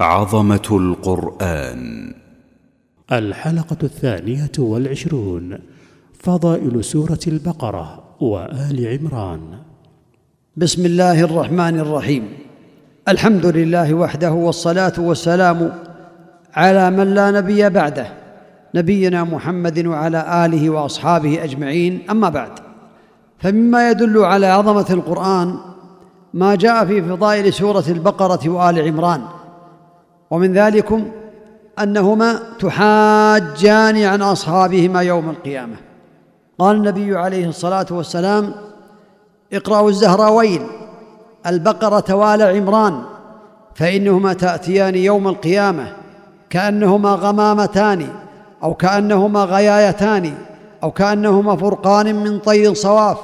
عظمة القرآن. الحلقة الثانية والعشرون فضائل سورة البقرة وآل عمران. بسم الله الرحمن الرحيم. الحمد لله وحده والصلاة والسلام على من لا نبي بعده نبينا محمد وعلى آله وأصحابه أجمعين أما بعد. فمما يدل على عظمة القرآن ما جاء في فضائل سورة البقرة وآل عمران. ومن ذلكم أنهما تحاجان عن أصحابهما يوم القيامة. قال النبي عليه الصلاة والسلام اقرأوا الزهراوين البقرة وآل عمران فإنهما تأتيان يوم القيامة كأنهما غمامتان أو كأنهما غيايتان أو كأنهما فرقان من طي صواف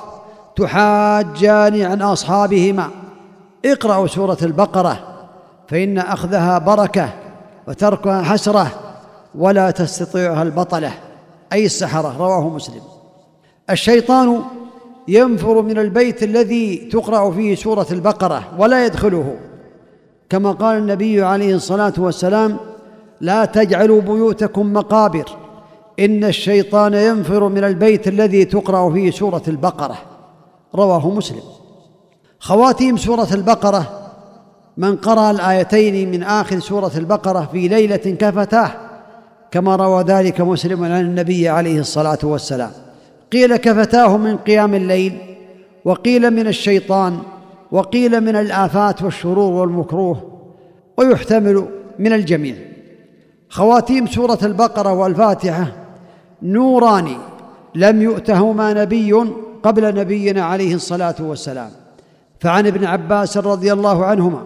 تحاجان عن أصحابهما. اقرأوا سورة البقرة. فإن أخذها بركة وتركها حسرة ولا تستطيعها البطلة أي السحرة رواه مسلم. الشيطان ينفر من البيت الذي تقرأ فيه سورة البقرة ولا يدخله. كما قال النبي عليه الصلاة والسلام لا تجعلوا بيوتكم مقابر إن الشيطان ينفر من البيت الذي تقرأ فيه سورة البقرة. رواه مسلم. خواتيم سورة البقرة من قرأ الآيتين من آخر سورة البقرة في ليلة كفتاه كما روى ذلك مسلم عن النبي عليه الصلاة والسلام. قيل كفتاه من قيام الليل وقيل من الشيطان وقيل من الآفات والشرور والمكروه ويحتمل من الجميع. خواتيم سورة البقرة والفاتحة نوران لم يؤتهما نبي قبل نبينا عليه الصلاة والسلام. فعن ابن عباس رضي الله عنهما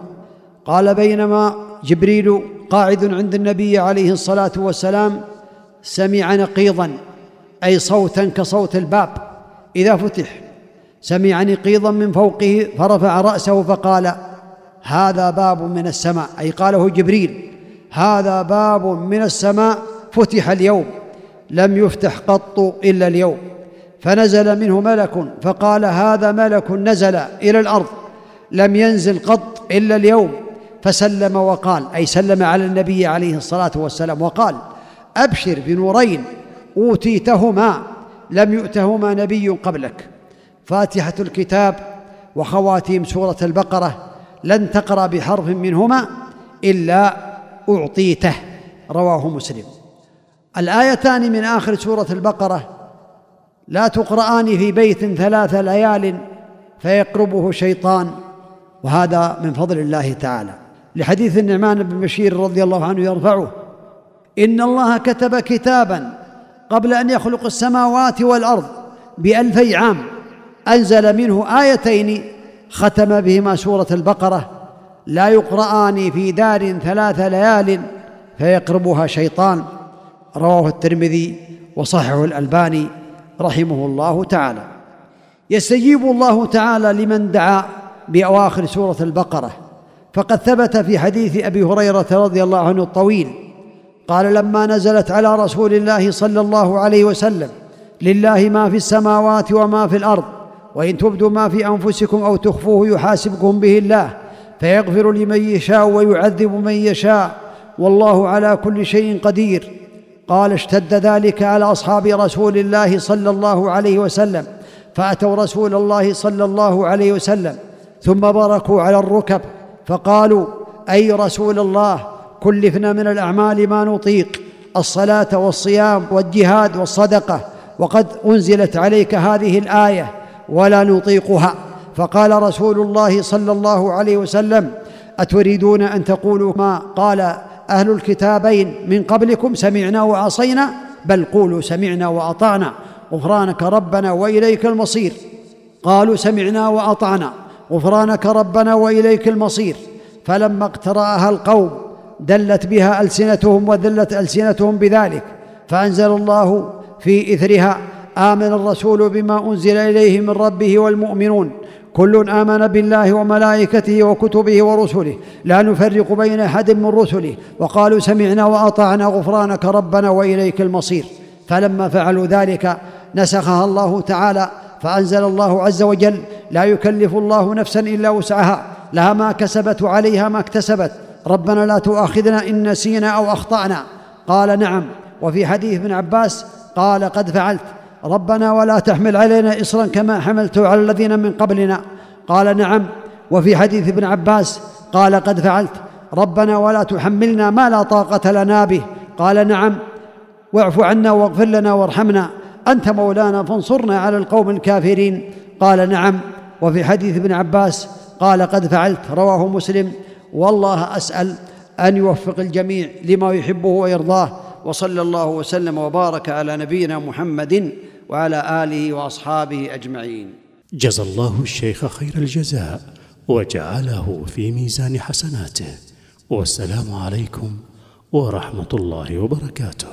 قال بينما جبريل قاعد عند النبي عليه الصلاة والسلام سمع نقيضا أي صوتا كصوت الباب إذا فتح. سمع نقيضا من فوقه فرفع رأسه فقال هذا باب من السماء. أي قاله جبريل هذا باب من السماء فتح اليوم لم يفتح قط إلا اليوم. فنزل منه ملك فقال هذا ملك نزل إلى الأرض لم ينزل قط إلا اليوم. فسلم وقال أي سلم على النبي عليه الصلاة والسلام وقال أبشر بنورين أوتيتهما لم يؤتهما نبي قبلك. فاتحة الكتاب وخواتيم سورة البقرة لن تقرأ بحرف منهما إلا أعطيته. رواه مسلم. الآيتان من آخر سورة البقرة لا تقرآن في بيت ثلاث ليال فيقربه شيطان وهذا من فضل الله تعالى. لحديث النعمان بن بشير رضي الله عنه يرفعه. إن الله كتب كتابا قبل أن يخلق السماوات والأرض بألفي عام. أنزل منه آيتين ختم بهما سورة البقرة. لا يقران في دار ثلاث ليال فيقربها شيطان. رواه الترمذي وصححه الألباني رحمه الله تعالى. يستجيب الله تعالى لمن دعا بأواخر سورة البقرة. فقد ثبت في حديث أبي هريرة رضي الله عنه الطويل قال لما نزلت على رسول الله صلى الله عليه وسلم لله ما في السماوات وما في الأرض وإن تبدوا ما في أنفسكم أو تخفوه يحاسبكم به الله فيغفر لمن يشاء ويعذب من يشاء والله على كل شيء قدير. قال اشتد ذلك على أصحاب رسول الله صلى الله عليه وسلم فأتوا رسول الله صلى الله عليه وسلم ثم بركوا على الركب. فقالوا أي رسول الله كلفنا من الأعمال ما نطيق الصلاة والصيام والجهاد والصدقة وقد أنزلت عليك هذه الآية ولا نطيقها. فقال رسول الله صلى الله عليه وسلم أتريدون أن تقولوا ما قال أهل الكتابين من قبلكم سمعنا وعصينا بل قولوا سمعنا وأطعنا غفرانك ربنا وإليك المصير. قالوا سمعنا وأطعنا. غفرانك ربنا وإليك المصير. فلما اقترأها القوم دلت بها ألسنتهم وذلت ألسنتهم بذلك. فأنزل الله في إثرها آمن الرسول بما أنزل إليه من ربه والمؤمنون. كل آمن بالله وملائكته وكتبه ورسله. لا نفرق بين أحد من رسله. وقالوا سمعنا وأطعنا غفرانك ربنا وإليك المصير. فلما فعلوا ذلك نسخها الله تعالى فأنزل الله عز وجل لا يكلف الله نفسا إلا وسعها لها ما كسبت وعليها ما اكتسبت. ربنا لا تؤاخذنا إن نسينا أو أخطأنا. قال نعم. وفي حديث ابن عباس قال قد فعلت. ربنا ولا تحمل علينا اصرا كما حملته على الذين من قبلنا. قال نعم. وفي حديث ابن عباس قال قد فعلت. ربنا ولا تحملنا ما لا طاقة لنا به. قال نعم. واعف عنا واغفر لنا وارحمنا. أنت مولانا فانصرنا على القوم الكافرين. قال نعم. وفي حديث ابن عباس قال قد فعلت رواه مسلم. والله أسأل أن يوفق الجميع لما يحبه ويرضاه. وصلى الله وسلم وبارك على نبينا محمد وعلى آله وأصحابه أجمعين. جزى الله الشيخ خير الجزاء وجعله في ميزان حسناته. والسلام عليكم ورحمة الله وبركاته.